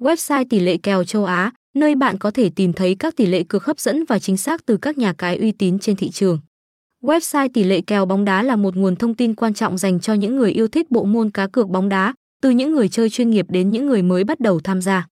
Website tỷ lệ kèo châu Á, nơi bạn có thể tìm thấy các tỷ lệ cược hấp dẫn và chính xác từ các nhà cái uy tín trên thị trường. Website tỷ lệ kèo bóng đá là một nguồn thông tin quan trọng dành cho những người yêu thích bộ môn cá cược bóng đá, từ những người chơi chuyên nghiệp đến những người mới bắt đầu tham gia.